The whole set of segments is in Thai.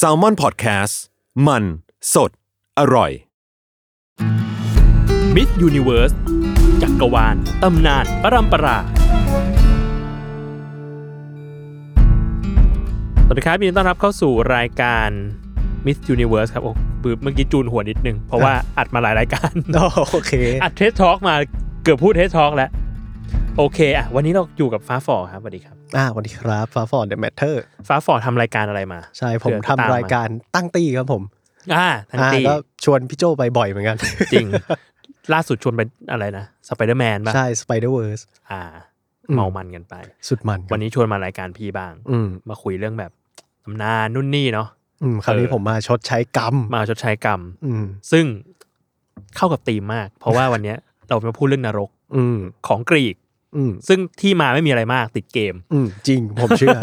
s a l m o n PODCAST มัน สด อร่อย Myth Universe จักรวาลตำนานปรัมปรา สวัสดีครับยินดีต้อนรับเข้าสู่รายการ Myth Universe ครับโอ้บือเมื่อกี้จูนหัวนิดนึง เพราะว่าอัดมาหลายรายการอ๋อโอเค อัดเทสทอ l k มาเกือบพูดเทสทอ l k แล้ว โอเคอะวันนี้เราอยู่กับฟ้าฟอครับสวัสดีครับอ่าสวัสดีครับฟ้าฟอร์ดเดอะแมทเทอร์ฟ้าฟอทำรายการอะไรมา ใช่ผมเผื่อทำตมมรายการตั้งตี้ครับผม อ่าทันอ่าทีก็ชวนพี่โจไปบ่อยเหมือนกัน จริง ล่าสุดชวนไปอะไรนะสไปเดอร์แมนป่ะใช่ Spider-Verse อ่าอืมเมามันกันไป สุดมันครับวันนี้ชวนมารายการพี่บ้าง อืมมาคุยเรื่องแบบตำนานนู่นนี่เนาะอืมคราวนี้เออผมมาชดใช้กรรม มาชดใช้กรรม อืมซึ่งเข้ากับธีมมาก เพราะว่าวันเนี้ยเรามาพูดเรื่องนรก อืมของกรีกอืม ซึ่งที่มาไม่มีอะไรมากติดเกมอืมจริงผมเชื่อ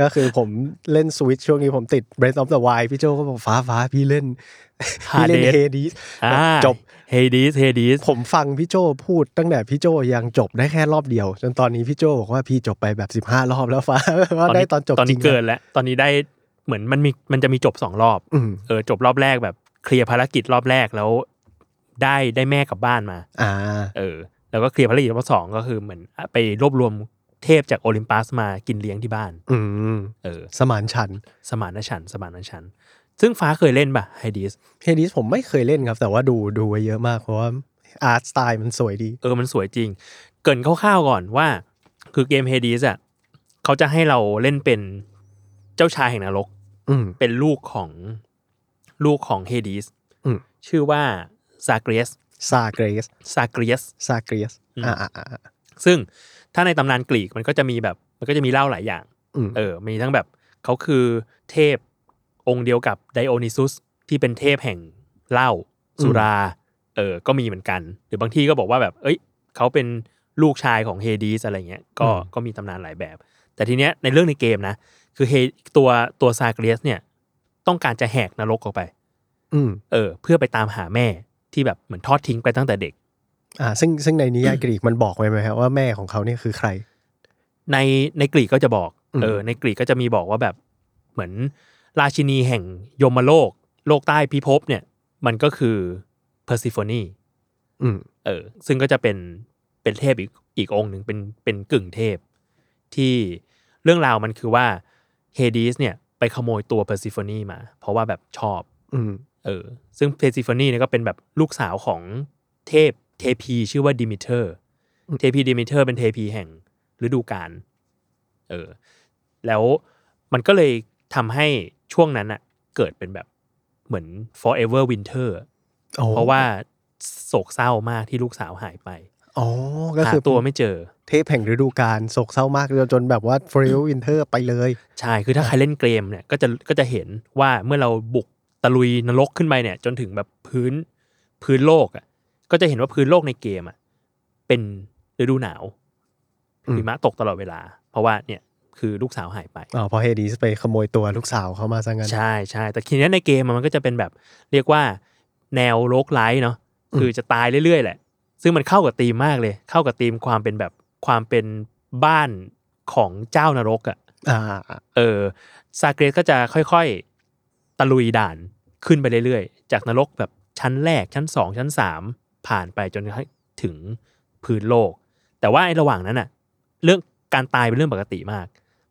ก็คือผมเล่นสวิตช่วงนี้ผมติด Breath of the Wild พี่โจก็บอกฟ้าฟ้าพี่เล่นพี่เล่น Hades เฮดีสอ่าจบเฮดีสเฮดีสผมฟังพี่โจพูดตั้งแต่พี่โจยังจบได้แค่รอบเดียว จนตอนนี้พี่โจบอกว่าพี่จบไปแบบ 15 รอบแล้วฟ้าว่าได้ตอนจบตอนจรินี้งเกินแล้ว ตอนนี้ได้เหมือนมันมีมันจะมีจบสองรอบอืมเออจบรอบแรกแบบเคลียร์ภารกิจรอบแรกแล้วได้ได้แม่กลับบ้านมา อ่า เออ แล้วก็เคลียร์ภารกิจรอบสองก็คือเหมือนไปรวบรวมเทพจากโอลิมปัสมากินเลี้ยงที่บ้าน อืมเออ สมานฉันท์สมานฉันท์สมานฉันท์ซึ่งฟ้าเคยเล่นป่ะไฮดีสเฮดิสผมไม่เคยเล่นครับ แต่ว่าดูดูไว้เยอะมากเพราะว่า art style มันสวยดี เออ มันสวยจริง เกรินคร่าวๆก่อนว่า คือเกมเฮดีสอะเขาจะให้เราเล่นเป็นเจ้าชายแห่งนรก อืม เป็นลูกของลูกของเฮดีสอืม ชื่อว่าซาเกรส ซาเกรสซาเกรสซาเกรสอืม อ่าอ่าอ่า ซึ่งถ้าในตำนานกรีกมันก็จะมีแบบมันก็จะมีเล่าหลายอย่าง อืม เออ มีทั้งแบบเขาคือเทพองค์เดียวกับไดโอนิซุสที่เป็นเทพแห่งเหล้าสุรา เออ ก็มีเหมือนกัน หรือบางที่ก็บอกว่าแบบ เอ้ย เขาเป็นลูกชายของเฮดีสอะไรเงี้ย ก็ก็มีตำนานหลายแบบ แต่ทีเนี้ยในเรื่องในเกมนะ คือเฮตัวตัวซาเกรสเนี่ย ต้องการจะแหกนรกออกไป อืม เออ เพื่อไปตามหาแม่ ที่แบบเหมือนทอดทิ้งไปตั้งแต่เด็ก อ่า ซึ่งซึ่งในนิยายกรีกมันบอกไว้ไหมครับว่าแม่ของเขาเนี่ยคือใคร ในในกรีกก็จะบอกอืมเออ ในกรีกก็จะมีบอกว่าแบบเหมือนราชินีแห่งยมโลก โลกใต้พิภพเนี่ย มันก็คือเพอร์ซิโฟนีอืมเออ ซึ่งก็จะเป็นเป็นเทพอีกอีกองค์หนึ่งเป็นเป็นกึ่งเทพ ที่เรื่องราวมันคือว่าเฮดีสเนี่ยไปขโมยตัวเพอร์ซิโฟนีมา เพราะว่าแบบชอบ อืม เออซึ่งเพอร์ซิโฟนีเนี่ยก็เป็นแบบลูกสาวของเทพเทพีชื่อว่าดิมิเตอร์อืมเทพีดิมิเตอร์เป็นเทพีแห่งฤดูกาลเออแล้วมันก็เลยทำให้ช่วงนั้นอะเกิดเป็นแบบเหมือน forever winter อะโอ้เพราะว่าโศกเศร้ามากที่ลูกสาวหายไปอ๋อก็หาคือตัวไม่เจอ เทพแห่งฤดูกาลโศกเศร้ามากจนแบบว่าฟริลวินเทอร์ไปเลย ใช่ คือถ้าใครเล่นเกมเนี่ยก็จะก็จะเห็นว่าเมื่อเราบุกตะ ลุยนรกขึ้นไปเนี่ย จนถึงแบบพื้นพื้นโลกอะ ก็จะเห็นว่าพื้นโลกในเกมอะเป็นฤดูหนาวอืมหิมะตกตลอดเวลา เพราะว่าเนี่ยคือลูกสาวหายไปอ๋อเพอเฮดีสไปขโมยตัวลูกสาวเขามาซะงั้นใช่ใช่แต่ทีเนี้ยในเกมอะมันก็จะเป็นแบบ เรียกว่าแนว roguelite เนาะอืมคือจะตายเรื่อยๆแหละ ซึ่งมันเข้ากับธีมมากเลย เข้ากับธีมความเป็นแบบความเป็นบ้านของเจ้านรกอะ่ะอ่าเออซาเกรสก็จะค่อยๆ ตะลุยด่าน ขึ้นไปเรื่อยๆ จากนรกแบบชั้นแรกชั้นสองชั้นสามผ่านไปจนกระทั่งถึงพื้นโลก แต่ว่าไอ้ระหว่างนั้นอะเรื่องการตายเป็นเรื่องปกติมาก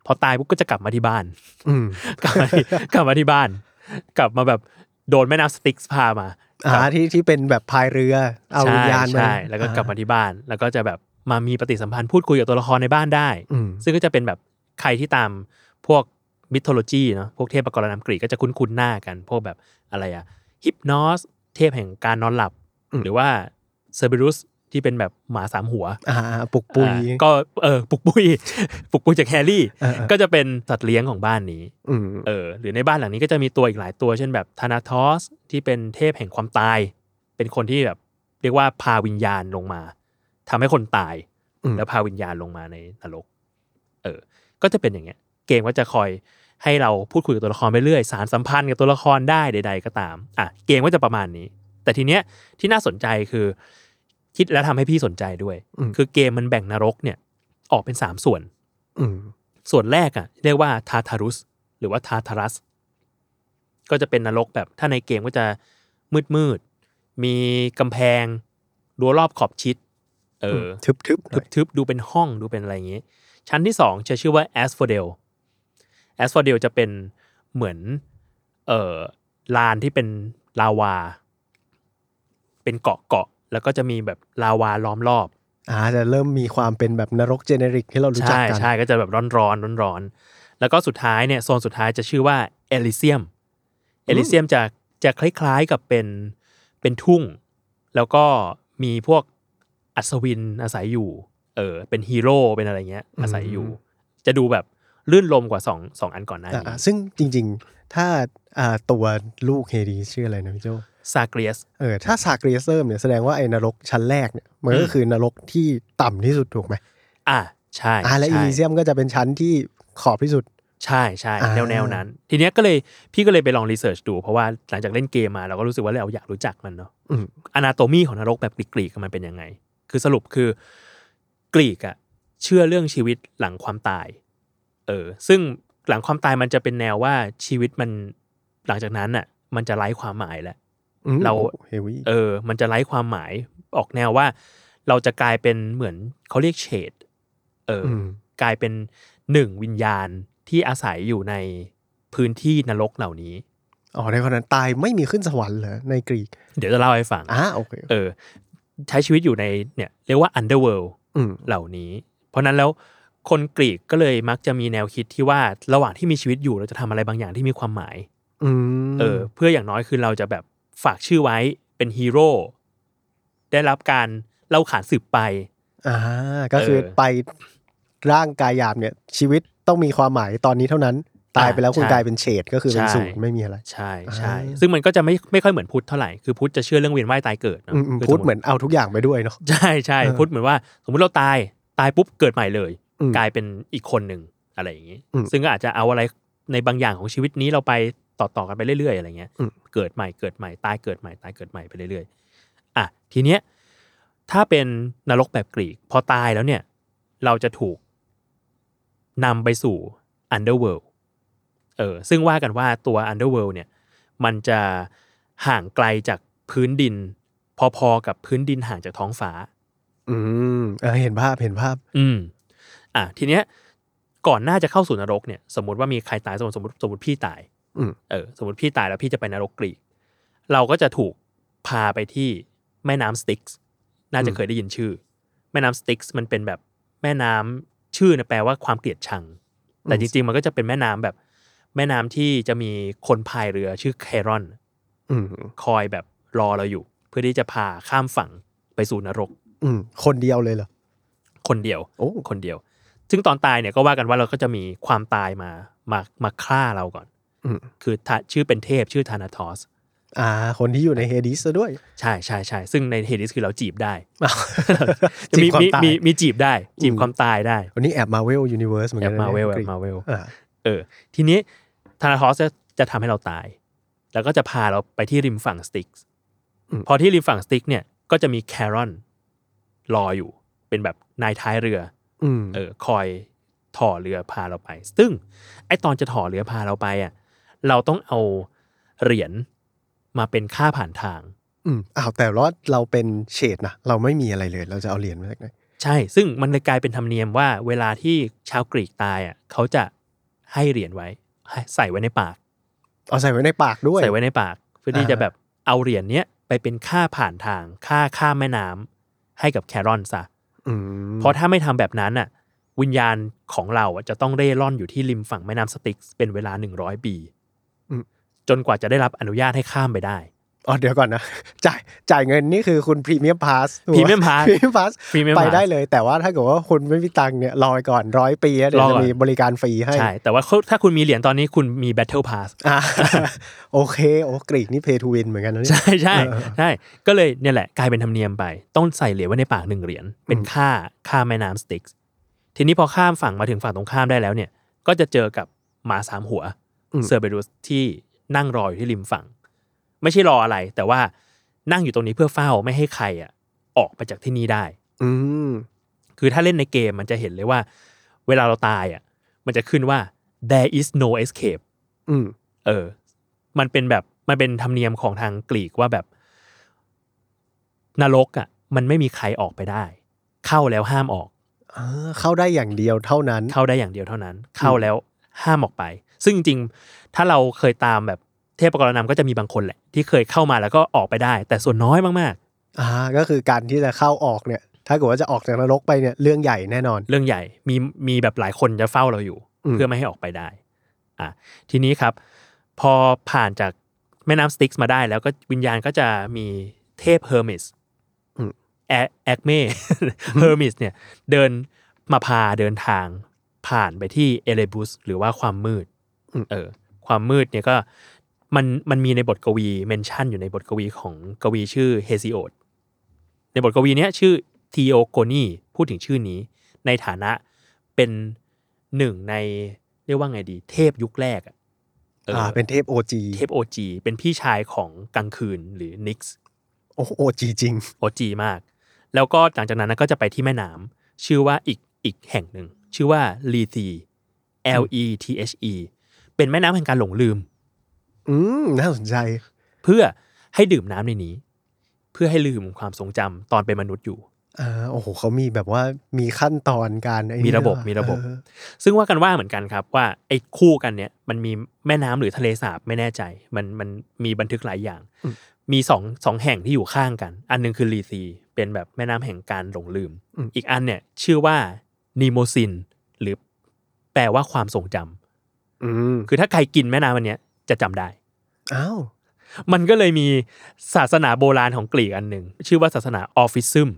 พอตายปุ๊บก็จะกลับมาที่บ้านอืมกลับมาที่กลับมาที่บ้าน กลับมาแบบโดนแม่น้ำสติกส์พามาอ่าที่ที่เป็นแบบพายเรือเอาวิญญาณใช่มาใช่แล้วก็กลับมาที่บ้าน แล้วก็จะแบบมามีปฏิสัมพันธ์พูดคุยกับตัวละครในบ้านได้อืมซึ่งก็จะเป็นแบบใครที่ตามพวก มิทโลจีเนาะพวกเทพกรนำกรีกก็จะคุ้นๆหน้ากันพวกแบบอะไรอะฮิปนอสเทพแห่งการนอนหลับอืมหรือว่าเซอร์เบอรัสที่เป็นแบบหมาสามหัวอ่าปุกปุยอ่าก็เออปุกปุยปุกปุยจากแฮร์รี่เออเออก็จะเป็นสัตว์เลี้ยงของบ้านนี้อืมเออหรือในบ้านหลังนี้ก็จะมีตัวอีกหลายตัว เช่นแบบธานาทอสที่เป็นเทพแห่งความตาย เป็นคนที่แบบเรียกว่าพาวิญญาณลงมาทำให้คนตายอืมแล้วพาวิญญาณลงมาในนรก เออ ก็จะเป็นอย่างเงี้ย เกมก็จะคอยให้เราพูดคุยกับตัวละครไปเรื่อยสารสัมพันธ์กับตัวละครได้ใด ๆ ก็ตามอะเกมก็จะประมาณนี้ แต่ทีเนี้ยที่น่าสนใจคือ คิดแล้วทำให้พี่สนใจด้วยอืมคือเกมมันแบ่งนรกเนี่ยออกเป็นสามส่วน อืมส่วนแรกอะเรียกว่าทาทารุสหรือว่าทาทารัส ก็จะเป็นนรกแบบถ้าในเกมก็จะมืดมืดๆมีกำแพงรั้วรอบขอบชิด เออทึบทึบๆหน่อยทึบๆดูเป็นห้องดูเป็นอะไรอย่างงี้ ชั้นที่สองจะชื่อว่าแอสโฟเดล แอสโฟเดลจะเป็นเหมือนเอ่อลานที่เป็นลาวา เป็นเกาะเกาะๆแล้วก็จะมีแบบลาวาล้อมรอบอ่าจะเริ่มมีความเป็นแบบนรก generic ที่เรารู้จักใช่กันใช่ก็จะแบบร้อนร้อนร้อนร้อนๆแล้วก็สุดท้ายเนี่ยโซนสุดท้ายจะชื่อว่าเอลิเซียมเอลิเซียมจะจะคล้ายๆกับเป็นเป็นทุ่ง แล้วก็มีพวกอัศวินอาศัยอยู่ เออเป็นฮีโร่เป็นอะไรเงี้ยอาศัยอยู่ จะดูแบบ รื่นรมย์กว่าสองสองอันก่อนหน้าอ่านี้อ่าซึ่งจริง ๆ ถ้าอ่าตัวลูกเฮดีสชื่ออะไรนะพี่โจซาเกรียสเออถ้าซาเกรียสเริ่มเนี่ยแสดงว่าไอ้นรกชั้นแรกเนี่ยมันก็อืมคือนรกที่ต่ำที่สุดถูกไหมอะใช่อ่าและอิใช่อิลิเซียมก็จะเป็นชั้นที่ขอบที่สุดใช่ใช่อ่าแนวแนวนั้น ทีเนี้ยก็เลยพี่ก็เลยไปลอง research ดู เพราะว่าหลังจากเล่นเกมมาเราก็รู้สึกว่าเราอยากรู้จักมันเนาะอืมอนาโตมีของนรกแบบกรีกๆมันเป็นยังไง คือสรุปคือกรีกอะเชื่อเรื่องชีวิตหลังความตาย เออ ซึ่งหลังความตายมันจะเป็นแนวว่าชีวิตมันหลังจากนั้นอะมันจะไร้ความหมายแล้วอืมเราเฮวี่เออ มันจะไร้ความหมายออกแนวว่า เราจะกลายเป็นเหมือนเขาเรียกเฉดเอออมกลายเป็นหนึ่งวิญญาณที่อาศัยอยู่ในพื้นที่นรกเหล่านี้อ๋อในคนนั้นตายไม่มีขึ้นสวรรค์เหรอในกรีก เดี๋ยวจะเล่าให้ฟังอ่าโอเคเออ ใช้ชีวิตอยู่ในเนี่ย เรียกว่า underworld อืมเหล่านี้ เพราะนั้นแล้ว คนกรีกก็เลยมักจะมีแนวคิดที่ว่าระหว่างที่มีชีวิตอยู่เราจะทำอะไรบางอย่างที่มีความหมายอืมเออ เพื่ออย่างน้อยคือเราจะแบบฝากชื่อไว้เป็นฮีโร่ได้รับการเล่าขานสืบไปอ่าก็คือเออไปร่างกายหยาบเนี่ย ชีวิตต้องมีความหมายตอนนี้เท่านั้น ตายไปแล้วคุณใช่กลายเป็นเฉดก็คือเป็นใช่ศูนย์ไม่มีอะไร ใช่ใช่อ่าซึ่งมันก็จะไม่ไม่ค่อยเหมือนพุทธเท่าไหร่คือพุทธจะเชื่อเรื่องเวียนว่ายตายเกิดเนอะอืมอืมคือพูดสติเหมือนเอาทุกอย่างไปด้วยเนาะใช่ใช่เออพุทธเหมือนว่า สมมุติเราตายตายปุ๊บเกิดใหม่เลยอืม กลายเป็นอีกคนหนึ่งอะไรอย่างนี้อืมซึ่งก็อาจจะเอาอะไรในบางอย่างของชีวิตนี้เราไปต่อต่อกันไปเรื่อยๆอะไรเงี้ยอืมเกิดใหม่เกิดใหม่ตายเกิดใหม่ตายเกิดใหม่ไปเรื่อยๆ อะทีเนี้ยถ้าเป็นนรกแบบกรีก พอตายแล้วเนี่ย เราจะถูกนำไปสู่ underworld เออซึ่งว่ากันว่าตัว underworld เนี่ย มันจะห่างไกลจากพื้นดิน พอๆกับพื้นดินห่างจากท้องฟ้า อืมเออเห็นภาพเห็นภาพ อืม อะทีเนี้ยก่อนหน้าจะเข้าสู่นรกเนี่ยสมมติว่ามีใครตายสมมติสมมติสมมติพี่ตายอืมเออสมมติพี่ตายแล้วพี่จะไปนรกกรีก เราก็จะถูกพาไปที่แม่น้ำสติกส์น่าจะเคยได้ยินชื่อ แม่น้ำสติกส์มันเป็นแบบแม่น้ำชื่อเนี่ยแปลว่าความเกลียดชัง แต่จริง ๆ มันก็จะเป็นแม่น้ำแบบ แม่น้ำที่จะมีคนพายเรือชื่อแครอนอืมคอยแบบรอเราอยู่ เพื่อที่จะพาข้ามฝั่งไปสู่นรก อืมคนเดียวเลยเหรอคนเดียวโอ้คนเดียว ซึ่งตอนตายเนี่ยก็ว่ากันว่าเราก็จะมีความตายมามามาฆ่าเราก่อนอืมคือทะชื่อเป็นเทพชื่อธานาทอสอ่า คนที่อยู่ในเฮดิสซะด้วย ใช่ใช่ใช่ซึ่งในเฮดิสคือเราจีบได้อ้าวจะมีจีบความมีตายมีมีจีบได้ จีบอืมความตายได้วันนี้แอบ Marvel Universe เหมือนแอกันบนะมาเวลนี่แอบมาเวลอ่าเออ ทีนี้ธานาทอสจะจะทำให้เราตาย แล้วก็จะพาเราไปที่ริมฝั่งสติกส์พอที่ริมฝั่งสติกเนี่ยก็จะมีแครอนรออยู่ เป็นแบบนายท้ายเรืออืม เออคอยถ่อเรือพาเราไป ซึ่งไอตอนจะถ่อเรือพาเราไปอะ เราต้องเอาเหรียญมาเป็นค่าผ่านทาง อืมอ้าวแต่ว่าเราเป็นเฉดนะเราไม่มีอะไรเลย เราจะเอาเหรียญมาจากไหนใช่ ซึ่งมันเลยกลายเป็นธรรมเนียมว่า เวลาที่ชาวกรีกตายอะเขาจะให้เหรียญไว้ให้ใส่ไว้ในปาก เอาใส่ไว้ในปากด้วย ใส่ไว้ในปาก เพื่อที่อ่าจะแบบเอาเหรียญเนี้ยไปเป็นค่าผ่านทาง ค่าข้ามแม่น้ำให้กับแครอนซะอืม เพราะถ้าไม่ทำแบบนั้นอะ วิญญาณของเราอะจะต้องเร่ร่อนอยู่ที่ริมฝั่งแม่น้ำสติกส์เป็นเวลาหนึ่งร้อยปีอืมจนกว่าจะได้รับอนุญาตให้ข้ามไปได้ อ๋อเดี๋ยวก่อนนะจ่ายจ่ายเงินนี่คือคุณพรีเมียมพาส Premium Pass พรีเมียมพาส Premium ไป Pass ได้เลย แต่ว่าถ้าเกิดว่าคุณไม่มีตังค์เนี่ยรอไปก่อนร้อยปีแล้วเดี๋ยรวอก่จะอนมีบริการฟรีให้ใช่แต่ว่าเขาถ้าคุณมีเหรียญตอนนี้คุณมี Battle Pass อ่าโอเคโอ้กรีกนี่เพย์ทูวินเหมือนกันนะเนี่ยใช่ใช่เออใช่ก็เลยเนี่ยแหละกลายเป็นธรรมเนียมไป ต้องใส่เหรียญไว้ในปากหนึ่งเหรียญเป็นค่าค่าแม่น้ำสติกส์ทีนี้พอข้ามฝั่งมาถึงฝั่งตรงข้ามได้แล้วเนี่ย ก็จะเจอกับหมาสามหัวเซอร์เบรุสที่นั่งรออยู่ที่ริมฝั่ง ไม่ใช่รออะไร แต่ว่านั่งอยู่ตรงนี้เพื่อเฝ้าไม่ให้ใครอะออกไปจากที่นี่ได้ อืมคือถ้าเล่นในเกมมันจะเห็นเลยว่า เวลาเราตายอะ มันจะขึ้นว่า there is no escape อืม เออ มันเป็นแบบมันเป็นธรรมเนียมของทางกรีกว่าแบบนรกอะ มันไม่มีใครออกไปได้ เข้าแล้วห้ามออกอ่าเข้าได้อย่างเดียวเท่านั้น เข้าได้อย่างเดียวเท่านั้น เข้าแล้วห้ามออกไป ซึ่งจริงๆ ถ้าเราเคยตามแบบ เทพกรนำก็จะมีบางคนแหละ ที่เคยเข้ามาแล้วก็ออกไปได้ แต่ส่วนน้อยมากอ่าก็คือการที่จะเข้าออกเนี่ย ถ้าเกิดว่าจะออกจากนรกไปเนี่ยเรื่องใหญ่แน่นอนๆเรื่องใหญ่มีมีแบบหลายคนจะเฝ้าเราอยู่อืมเพื่อไม่ให้ออกไปได้อะทีนี้ครับ พอผ่านจากแม่น้ำสติกส์มาได้ แล้วก็วิญญาณก็จะมีเทพเฮอร์มิสแอแอคเม่เฮอร์มิสเนี่ยเดินมาพาเดินทางผ่านไปที่เอเรบุสหรือว่าความมืดอืมเออความมืดเนี่ยก็ มันมันมีในบทกวี mention อยู่ในบทกวีของกวีชื่อเฮซิโอดในบทกวีเนี้ยชื่อทีโอโกนีพูดถึงชื่อนี้ ในฐานะเป็นหนึ่งในเรียกว่าไงดี เทพยุคแรกอะเอออ่าเป็นเทพโอจีเทพโอจีเป็นพี่ชายของกลางคืนหรือนิกส์โอ้โอจีจริงโอจีมาก แล้วก็หลังจากนั้นก็จะไปที่แม่น้ำชื่อว่าอีกอีกแห่งหนึ่ง ชื่อว่าลีธี L E T H E เป็นแม่น้ำแห่งการหลงลืม อืมน่าสนใจ เพื่อให้ดื่มน้ำในนี้ เพื่อให้ลืมความทรงจำตอนเป็นมนุษย์อยู่อ่าโอ้โหเขามีแบบว่ามีขั้นตอนการไอ้นี่มีระบบด้วยมีระบบเออซึ่งว่ากันว่าเหมือนกันครับ ว่าไอ้คู่กันเนี่ย มันมีแม่น้ำหรือทะเลสาบไม่แน่ใจ มันมันมีบันทึกหลายอย่าง มีสองสองแห่งที่อยู่ข้างกัน อันหนึงคือลีซี เป็นแบบแม่น้ำแห่งการหลงลืม อีกอันเนี่ย ชื่อว่านีโมซิน หรือแปลว่าความทรงจำอืมคือถ้าใครกินแม่น้ำอันเนี้ย จะจำได้อ้าวมันก็เลยมีศาสนาโบราณของกรีกอันหนึ่งชื่อว่าศาสนา Orphism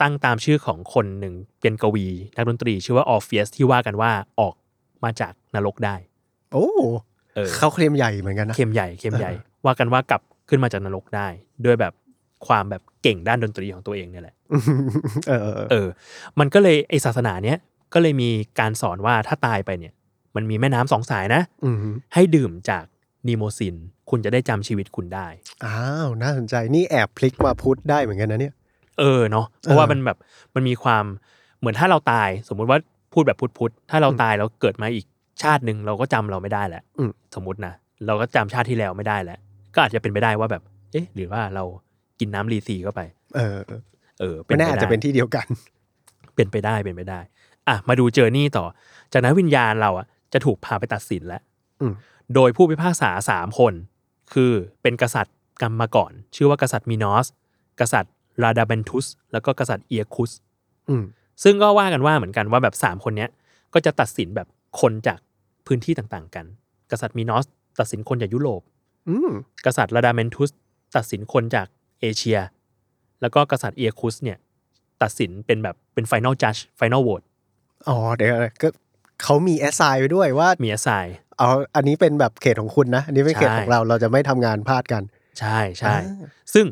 ตั้งตามชื่อของคนหนึ่งเป็นกวี นักดนตรีชื่อว่าออฟเฟียสที่ว่ากันว่าออกมาจากนรกได้ โอ้เออเขาเคลมใหญ่เหมือนกันนะเคลมใหญ่เคลมใหญ่ ว่ากันว่ากลับขึ้นมาจากนรกได้ ด้วยแบบความแบบเก่งด้านดนตรีของตัวเองเนี่ยแหละเออเออเออเออมันก็เลยไอศาสนาเนี้ยก็เลยมีการสอนว่าถ้าตายไปเนี่ย มันมีแม่น้ำสองสายนะอืมให้ดื่มจาก นีโมซิน คุณจะได้จำชีวิตคุณได้ อ้าว น่าสนใจนี่แอบพลิกมาพุทธได้เหมือนกันนะเนี่ย เออเนาะเพราะว่าเออมันแบบมันมีความเหมือนถ้าเราตาย สมมุติว่าพูดแบบพุทธๆถ้าเราตายแล้วเกิดมาอีกชาติหนึ่งเราก็จำเราไม่ได้แหละอืมสมมตินะเราก็จำชาติที่แล้วไม่ได้แล้วก็อาจจะเป็นไปได้ว่าแบบ เอ๊ะ หรือว่าเรากินน้ำลีธีเข้าไป เออ เออเออไม่แน่ปอาจด้จะเป็นที่เดียวกัน เป็นไปได้เป็นไปได้ อะมาดู journey ต่อ จากนั้นวิญญาณเราอะจะถูกพาไปตัดสินแล้วอืม โดยผู้พิพากษาสามคน คือเป็นกษัตริย์กันมาก่อน ชื่อว่ากษัตริย์มินอส กษัตริย์ราดามันทุส แล้วก็กษัตริย์เอียคุสอืมซึ่งก็ว่ากันว่าเหมือนกันว่าแบบสามคนเนี้ยก็จะตัดสินแบบคนจากพื้นที่ต่างๆ กัน กษัตริย์มินอส ตัดสินคนจากยุโรปอืมกษัตริย์ราดาเมนทุส ตัดสินคนจากเอเชีย แล้วก็กษัตริย์เอียคุสเนี่ยตัดสินเป็นแบบเป็นไฟน a ลจัดไฟน a ลโหวตอ๋อเดี๋ยวนะก็เขามี assign ไว้ด้วยว่ามี assign เอาอันนี้เป็นแบบเขตของคุณนะ อันนี้เป็นเขตใช่ของเราเราจะไม่ทำงานพลาดกัน ใช่ใช่อ่าซึ่ง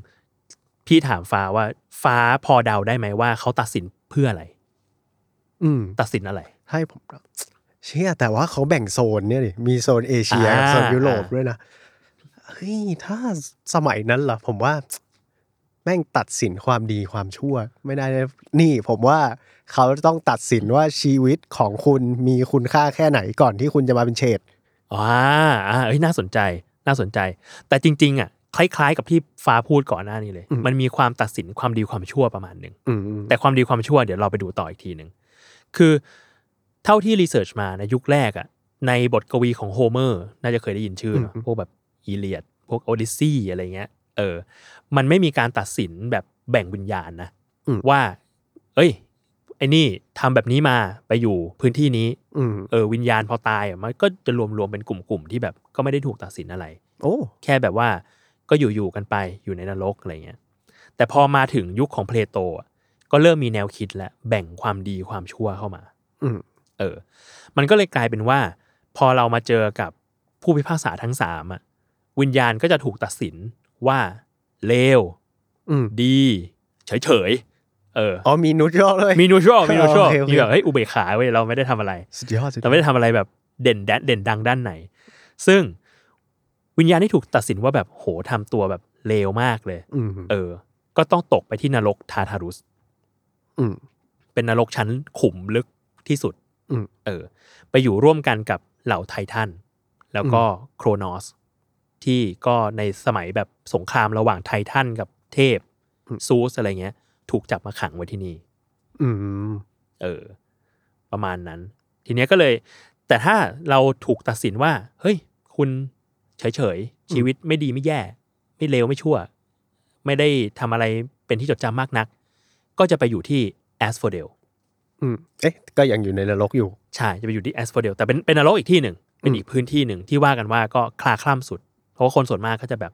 พี่ถามฟ้าว่าฟ้าพอเดาได้ไหมว่าเขาตัดสินเพื่ออะไร อืม ตัดสินอะไร ให้ผมเชื่อแต่ว่าเขาแบ่งโซนเนี่ยดิมีโซนเอเชียกับอ่าโซนยุโรปอ่าด้วยนะเฮ้ยถ้าสมัยนั้นเหรอผมว่า แม่งตัดสินความดีความชั่ว ไม่ได้นะนี่ ผมว่าเขาต้องตัดสินว่าชีวิตของคุณมีคุณค่าแค่ไหนก่อนที่คุณจะมาเป็นเฉด อ่าอ่าเอ้ยน่าสนใจน่าสนใจ แต่จริงๆอะคล้ายๆ กับที่ฟ้าพูดก่อนหน้านี้เลย มันมีความตัดสินความดีความชั่วประมาณหนึ่งอืมแต่ความดีความชั่วเดี๋ยวเราไปดูต่ออีกทีหนึ่งคือเท่าที่รีเสิร์ชมาในยุคแรกอะในบทกวีของโฮเมอร์น่าจะเคยได้ยินชื่อเนอะพวกแบบอีเลียดพวกโอดิซีอะไรเงี้ย เออ มันไม่มีการตัดสินแบบแบ่งวิญญาณนะว่า เอ้ย ไอ้นี่ทำแบบนี้มาไปอยู่พื้นที่นี้อืมเออวิญญาณพอตายอะมันก็จะรวมรวมๆเป็นกลุ่มๆที่แบบก็ไม่ได้ถูกตัดสินอะไร โอ้แค่แบบว่าก็อยู่อยู่กันไปอยู่ในนรกอะไรเงี้ยแต่พอมาถึงยุคของเพลโตอะก็เริ่มมีแนวคิดและแบ่งความดีความชั่วเข้ามา อืมเออ มันก็เลยกลายเป็นว่า พอเรามาเจอกับผู้พิพากษาทั้งสามอะวิญญาณก็จะถูกตัดสินว่าเลวอืมดี เฉย เฉยๆเอออ๋อมีนูทรัลเลยมีนูทรัลมีนูทรัลโอเคโอเคมีแบบเฮ้ยอุเบกขาเว้ยเราไม่ได้ทำอะไรสุดยอดสุดยอเราดไม่ได้ทำอะไรแบบเด่นแดนเด่นดังด้านไหน ซึ่งวิญญาณที่ถูกตัดสินว่าแบบโหทำตัวแบบเลวมากเลยอืมเออ ก็ต้องตกไปที่นรกทาทารุสอืมเป็นนรกชั้นขุมลึกที่สุดอืมเออ ไปอยู่ร่วมกันกับเหล่าไททันแล้วก็โครนอสที่ก็ในสมัยแบบสงครามระหว่างไททันกับเทพซูสอะไรเงี้ย ถูกจับมาขังไว้ที่นี่ อืม เออ ประมาณนั้น ทีเนี้ยก็เลย แต่ถ้าเราถูกตัดสินว่า เฮ้ย คุณเฉยๆชีวิตไม่ดีไม่แย่ ไม่เลวไม่ชั่ว ไม่ได้ทำอะไรเป็นที่จดจำมากนัก ก็จะไปอยู่ที่แอสโฟเดลอืมเอ๊ะ ก็ยังอยู่ในนรกอยู่ ใช่ จะไปอยู่ที่แอสโฟเดลแต่เป็นเป็นนรกอีกที่หนึ่ง เป็นอีกพื้นที่หนึ่งที่ว่ากันว่าก็คลาคล่ำสุด เพราะว่าคนส่วนมากก็จะแบบ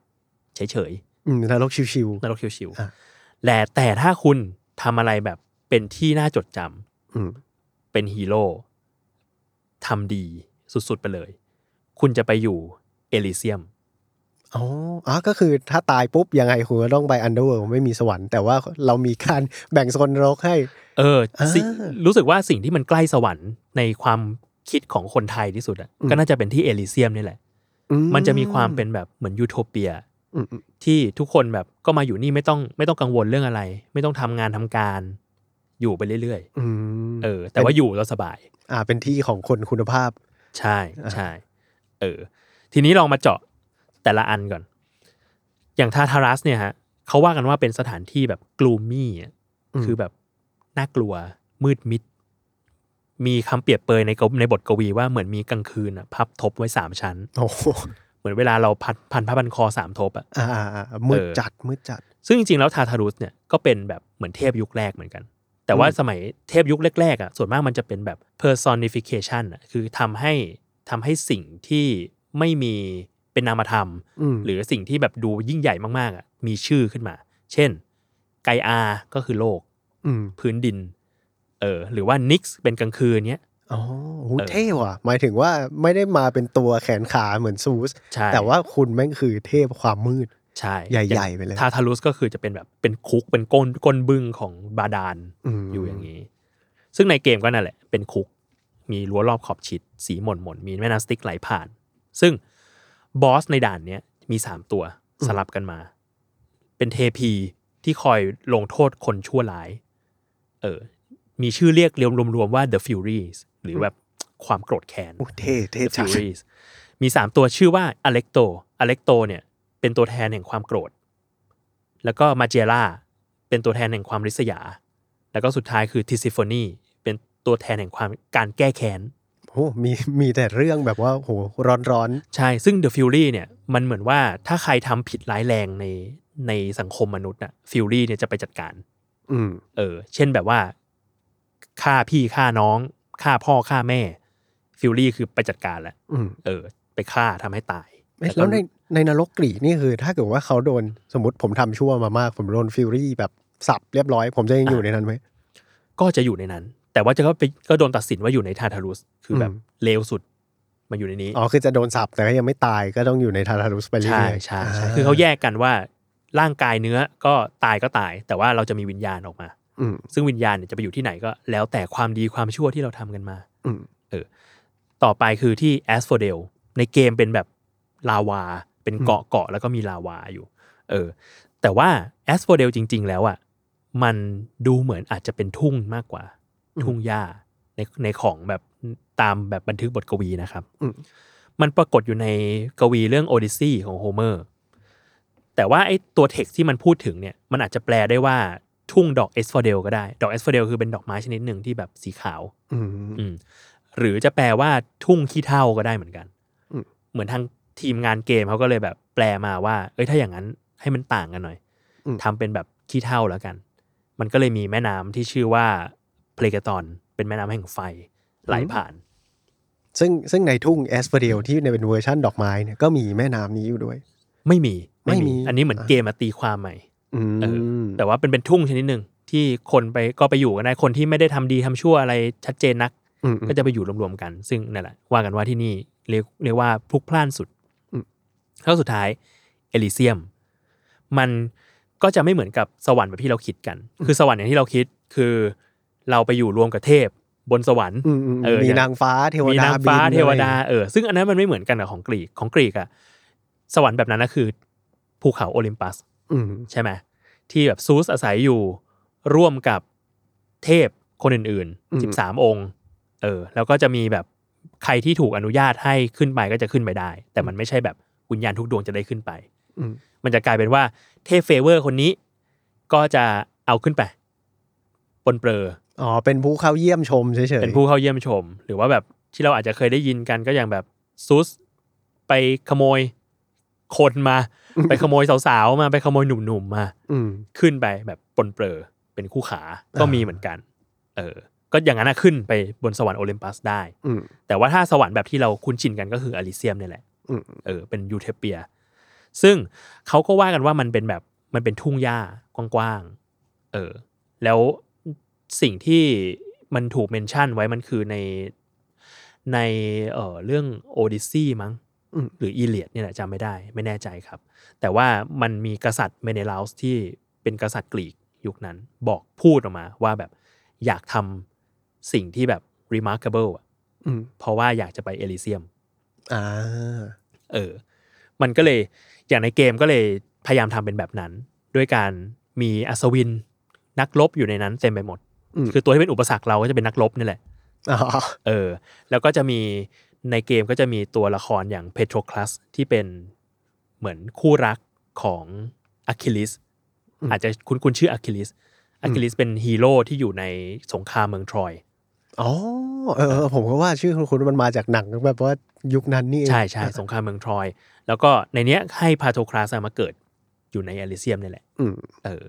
เฉยๆอืมนรก chill นรก chill อะๆ และแต่ถ้าคุณทำอะไรแบบเป็นที่น่าจดจำๆอืมเป็นฮีโร่ทำดีสุดๆไปเลย คุณจะไปอยู่เอลิเซียมอ๋ออ๋อก็คือถ้าตายปุ๊บ ยังไงคุณก็ต้องไป underworld ไม่มีสวรรค์แต่ว่าเรามีการแบ่งโซนนรกให้ เออสิอ่ารู้สึกว่าสิ่งที่มันใกล้สวรรค์ในความคิดของคนไทยที่สุดอะอืมก็น่าจะเป็นที่เอลิเซียมนี่แหละอืมันจะมีความเป็นแบบเหมือนยูโทเปียอืมอืม ที่ทุกคนแบบก็มาอยู่นี่ไม่ต้องไม่ต้องกังวลเรื่องอะไร ไม่ต้องทำงานทำการ อยู่ไปเรื่อยอืมๆเออ แต่ว่าอยู่แล้วสบาย อ่า เป็นที่ของคนคุณภาพ ใช่ใช่เออ ทีนี้ลองมาเจาะแต่ละอันก่อน อย่างทาทารัสเนี่ยฮะเขาว่ากันว่าเป็นสถานที่แบบกลูมี่อะอืมคือแบบน่ากลัว มืดมิด มีคำเปรียบเปรยในกในบทกวีว่าเหมือนมีกลางคืนอะพับทบไว้สามชั้น โอ้โห เหมือนเวลาเราพันพันผ้าพันคอสามทบอะอ่าอ่าอ่ามืดเออจัดมืดจัด ซึ่งจริงๆแล้วทาทารุสเนี่ยก็เป็นแบบเหมือนเทพยุคแรกเหมือนกัน แต่ว่าอืมสมัยเทพยุคแรกๆอะส่วนมากมันจะเป็นแบบ personification อะคือทำให้ทำให้สิ่งที่ไม่มีเป็นนามธรรมอืมหรือสิ่งที่แบบดูยิ่งใหญ่มากๆอะมีชื่อขึ้นมา เช่น ไกอาก็คือโลก อืมพื้นดิน เออหรือว่านิกส์เป็นกลางคืนเนี้ย อ๋อโหเออเท่ว่ะ หมายถึงว่าไม่ได้มาเป็นตัวแขนขาเหมือนซูสใช่แต่ว่าคุณแม่งคือเทพความมืด ใช่ ใหญ่ๆไปเลย ทาทารุสก็คือจะเป็นแบบเป็นคุกเป็นก้นก้นบึ้งของบาดาลอืมอยู่อย่างนี้ ซึ่งในเกมก็นั่นแหละ เป็นคุก มีรั้วรอบขอบชิด สีหม่นหม่นๆมีแม่น้ำสติ๊กไหลผ่าน ซึ่งบอสในด่านเนี้ยมีสามตัวสลับกันมา เป็นเทพีที่คอยลงโทษคนชั่วร้าย เออ มีชื่อเรียกเรียมรวมๆว่า The Furies หรือแบบความโกรธแค้นโอ้เท่เท่ The จัด Furies มีสามตัวชื่อว่าอเล็กโตอเล็กโตเนี่ย เป็นตัวแทนแห่งความโกรธ แล้วก็มาเจล่าเป็นตัวแทนแห่งความริษยา แล้วก็สุดท้ายคือทิซิโฟนีเป็นตัวแทนแห่งความการแก้แค้นโอ้มีมีแต่เรื่องแบบว่าโหร้อนร้อนใช่ ซึ่ง The Fury เนี่ยมันเหมือนว่าถ้าใครทำผิดร้ายแรงในในสังคมมนุษย์น่ะ Fury เนี่ยจะไปจัดการๆอืม เออ เช่นแบบว่าฆ่าพี่ฆ่าน้อง ฆ่าพ่อฆ่าแม่ Fury คือไปจัดการแหละอืมเออ ไปฆ่าทำให้ตายเอ๊ะแต่ก็แล้วในในนรกกรีกนี่คือ ถ้าเกิดว่าเขาโดนสมมติผมทำชั่วมามาก ผมโดน Fury แบบสับเรียบร้อย ผมจะยังอยู่ในนั้นไหมก็จะอยู่ในนั้น แต่ว่าจะก็ไปก็โดนตัดสินว่าอยู่ในทาทารุสคือแบบอืมเลวสุดมาอยู่ในนี้อ๋อคือจะโดนสับแต่ก็ยังไม่ตายก็ต้องอยู่ในทารารุสไปเรื่ใช่อยๆใช่าใช่คือเขาแยกกันว่าร่างกายเนื้อก็ตายก็ตาย แต่ว่าเราจะมีวิญญาณออกมาอืม ซึ่งวิญญาณเนี่ยจะไปอยู่ที่ไหนก็แล้วแต่ความดีความชั่วที่เราทำกันมาอืมต่อไปคือที่แอสโฟเดลในเกมเป็นแบบลาวา เป็นเกาะเกาะแล้วก็มีลาวาอยู่ เออ แต่ว่าแอสโฟเดลจริง ๆ แล้วอะมันดูเหมือนอาจจะเป็นทุ่งมากกว่า ทุ่งหญ้าในในของแบบตามแบบบันทึกบทกวีนะครับอืมมันปรากฏอยู่ในกวีเรื่องโอดิซีของโฮเมอร์แต่ว่าไอ้ตัวเท็กซ์ที่มันพูดถึงเนี่ย มันอาจจะแปลได้ว่า ทุ่งดอกเอสฟอเดลก็ได้ ดอกเอสฟอเดลคือเป็นดอกไม้ชนิดหนึ่งที่แบบสีขาวอืมอืมหรือจะแปลว่าทุ่งขี้เถ้าก็ได้เหมือนกันอืมเหมือนทางทีมงานเกมเขาก็เลยแบบแปลมาว่า เอ้ยถ้าอย่างนั้นให้มันต่างกันหน่อยอืมทำเป็นแบบขี้เถ้าแล้วกัน มันก็เลยมีแม่น้ำที่ชื่อว่าเพลกตอนเป็นแม่น้ำแห่งไฟไหลผ่าน ซึ่งซึ่งในทุ่งแอสโฟเดลที่ในเป็นเวอร์ชั่นดอกไม้เนี่ยก็มีแม่น้ำนี้อยู่ด้วย ไม่มีไม่มี อันนี้เหมือนเกมมาตีความใหม่อืมเออ แต่ว่าเป็นเป็นทุ่งชนิดหนึ่งที่คนไปก็ไปอยู่กันได้คนที่ไม่ได้ทำดีทำชั่วอะไรชัดเจนนักอืมก็จะไปอยู่รวมๆกัน ซึ่งนั่นแหละว่ากันว่าที่นี่เรียกเรียกว่าพลุกพล่านสุดอืมแล้วสุดท้ายเอลิเซียม มันก็จะไม่เหมือนกับสวรรค์แบบที่เราคิดกัน คือสวรรค์อย่างที่เราคิดคือเราไปอยู่รวมกับเทพบนสวรรค์อืมอืมเออมีอย่างนางฟ้าเทวมีดานางฟ้าบินเทวดาอะไรเออซึ่งอันนั้นมันไม่เหมือนกันกับของกรีกของกรีกอะสวรรค์แบบนั้นนะคือภูเขาโอลิมปัส อืมใช่ไหมที่แบบซูสอาศัยอยู่ร่วมกับเทพคนอื่นอืมๆสิบสามองค์ เออ แล้วก็จะมีแบบใครที่ถูกอนุญาตให้ขึ้นไปก็จะขึ้นไปได้ แต่มันไม่ใช่แบบวิญญาณทุกดวงจะได้ขึ้นไปอืมมันจะกลายเป็นว่าเทพ favor คนนี้ ก็จะเอาขึ้นไปปรนเปรออ๋อเป็นผู้เข้าเยี่ยมชมเฉยๆเป็นผู้เข้าเยี่ยมชม หรือว่าแบบที่เราอาจจะเคยได้ยินกันก็อย่างแบบซุสไปขโมยคนมา ไปขโมยสาวๆมาไปขโมยหนุ่มๆมาอืมขึ้นไปแบบปรนเปรอเป็นคู่ขาก็มีเหมือนกัน เออ ก็อย่างนั้นนะขึ้นไปบนสวรรค์โอลิมปัสได้อืมแต่ว่าถ้าสวรรค์แบบที่เราคุ้นชินกันก็คืออลิเซียมเนี่ยแหละอืมเออ เป็นยูเทเปีย ซึ่งเขาก็ว่ากันว่ามันเป็นแบบมันเป็นทุ่งหญ้ากว้างๆเออ แล้วสิ่งที่มันถูก mention ไว้มันคือในในเออเรื่องโอดิซีมั้งอืม หรืออีเลียดเนี่ยแหละจำไม่ได้ไม่แน่ใจครับ แต่ว่ามันมีกษัตริย์เมเนลาสที่เป็นกษัตริย์กรีกยุคนั้น บอกพูดออกมาว่าแบบอยากทำสิ่งที่แบบ remarkable อะอืมเพราะว่าอยากจะไปเอลิเซียมอ่าเออ มันก็เลยอย่างในเกมก็เลยพยายามทำเป็นแบบนั้น ด้วยการมีอัศวินนักรบอยู่ในนั้นเต็มไปหมดอืมคือตัวที่เป็นอุปสรรคเราก็จะเป็นนักรบนี่แหละอ๋อเออ แล้วก็จะมี ในเกมก็จะมีตัวละครอย่างเพโทรคลัสที่เป็นเหมือนคู่รักของอะคิลิสอาจจะคุณคุณชื่ออะคิลิสอะคิลิสเป็นฮีโร่ที่อยู่ในสงครามเมืองทรอยอ๋อเออเออผมก็ว่าชื่อคุณมันมาจากหนังแบบว่ายุคนั้นนี่เองใช่ใช่สงครามเมืองทรอย แล้วก็ในเนี้ยให้พาโทคลาสมาเกิดอยู่ในอลิเซียมนี่แหละอืมเออ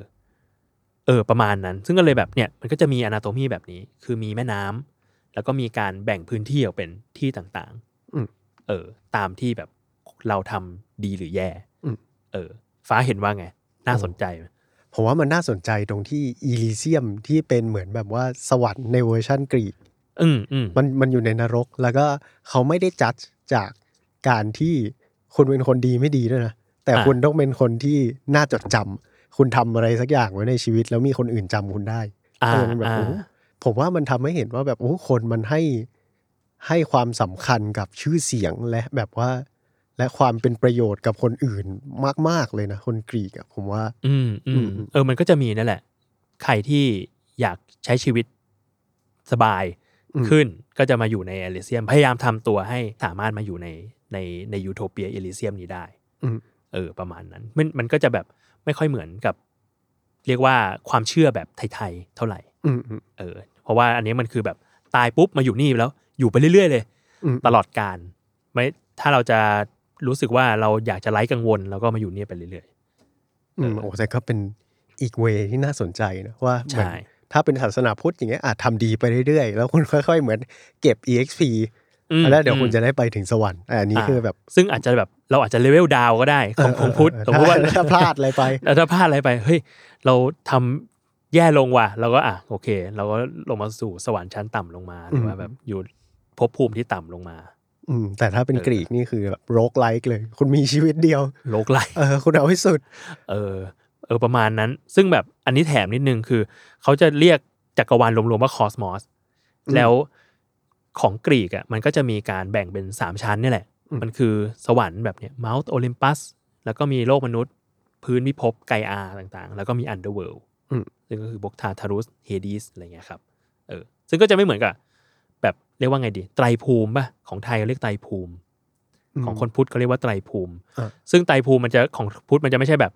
เออ ประมาณนั้น ซึ่งก็เลยแบบเนี่ย มันก็จะมี anatomy แบบนี้ คือมีแม่น้ำ แล้วก็มีการแบ่งพื้นที่ออกเป็นที่ต่างอืมๆเออ ตามที่แบบเราทำดีหรือแย่อืมเออ ฟ้าเห็นว่าไง น่าสนใจไหมผมว่ามันน่าสนใจตรงที่อีลิเซียมที่เป็นเหมือนแบบว่าสวรรค์ในเวอร์ชั่นกรีกอืมอืมมันมันอยู่ในนรก แล้วก็เขาไม่ได้จัดจากการที่คุณเป็นคนดีไม่ดีด้วยนะแต่คุณต้องเป็นคนที่น่าจดจำคุณทำอะไรสักอย่างไว้ในชีวิต แล้วมีคนอื่นจำคุณได้อ่าเออมันแบบอ่าโอ้ ผมว่ามันทำให้เห็นว่าแบบโอ้คนมันให้ให้ความสำคัญกับชื่อเสียงและแบบว่า และความเป็นประโยชน์กับคนอื่นมาก ๆเลยนะคนกรีกอะผมว่า อืมอือืมมเออมันก็จะมีนั่นแหละ ใครที่อยากใช้ชีวิตสบายอืมขึ้นก็จะมาอยู่ในเอลิเซียม พยายามทำตัวให้สามารถมาอยู่ในในในยูโทเปียเอลิเซียมนี้ได้อืมเออ ประมาณนั้น มันมันก็จะแบบไม่ค่อยเหมือนกับ เรียกว่าความเชื่อแบบไทยๆเท่าไหร่อืมอืมเออ เพราะว่าอันนี้มันคือแบบตายปุ๊บมาอยู่นี่แล้ว อยู่ไปเรื่อย ๆ เลยอืมตลอดการไม่ถ้าเราจะรู้สึกว่าเราอยากจะไร้กังวลเราก็มาอยู่เนี่ยไปเรื่อยอืมโอ้แต่ก็เป็นอีกเวย์ที่น่าสนใจนะว่าๆเหมือนใช่ถ้าเป็นศาสนาพุทธอย่างเงี้ยอาจทำดีไปเรื่อยๆ แล้วคุณค่อยๆ เหมือนเก็บ exp อืมแล้วเดี๋ยวคุณอืมจะได้ไปถึงสวรรค์อะอันนี้อ่าคือแบบ ซึ่งอาจจะแบบเราอาจจะเลเวลดาวก็ได้ของของพุทธเออสมมติว่าถ้ถ้าพลาดอะไรไปแล้วถ้าพลาดอะไรไปเฮ้ยเราทำ แย่ลงว่ะเราก็อะโอเค เราก็ลงมาสู่สวรรค์ชั้นต่ำลงมาหรือว่าอืมแบบอยู่ภพภูมิที่ต่ำลงมา อืม แต่ถ้าเป็นเออกรีกนี่คือแบบโรกไลค์เลย คุณมีชีวิตเดียวโลกไลเออคุณเอาให้สุด เออ เออประมาณนั้น ซึ่งแบบอันนี้แถมนิดนึงคือ เขาจะเรียกจักรวาลรวมๆว่าคอสมอสอืมแล้วของกรีกอะมันก็จะมีการแบ่งเป็นสามชั้นนี่แหละอืมมันคือสวรรค์แบบเนี้ย Mount Olympus แล้วก็มีโลกมนุษย์ พื้นพิภพไกอาต่างๆ แล้วก็มี underworld อืม ซึ่งก็คือพวกทาทารุสเฮดิสอะไรเงี้ยครับเออซึ่งก็จะไม่เหมือนกับ แบบเรียกว่าไงดี ไตรภูมิป่ะของไทยเขาเรียกไตรภูมิ ของคนพุทธเขาเรียกว่าไตรภูมิอ่าซึ่งไตรภูมิมันจะของพุทธมันจะไม่ใช่แบบ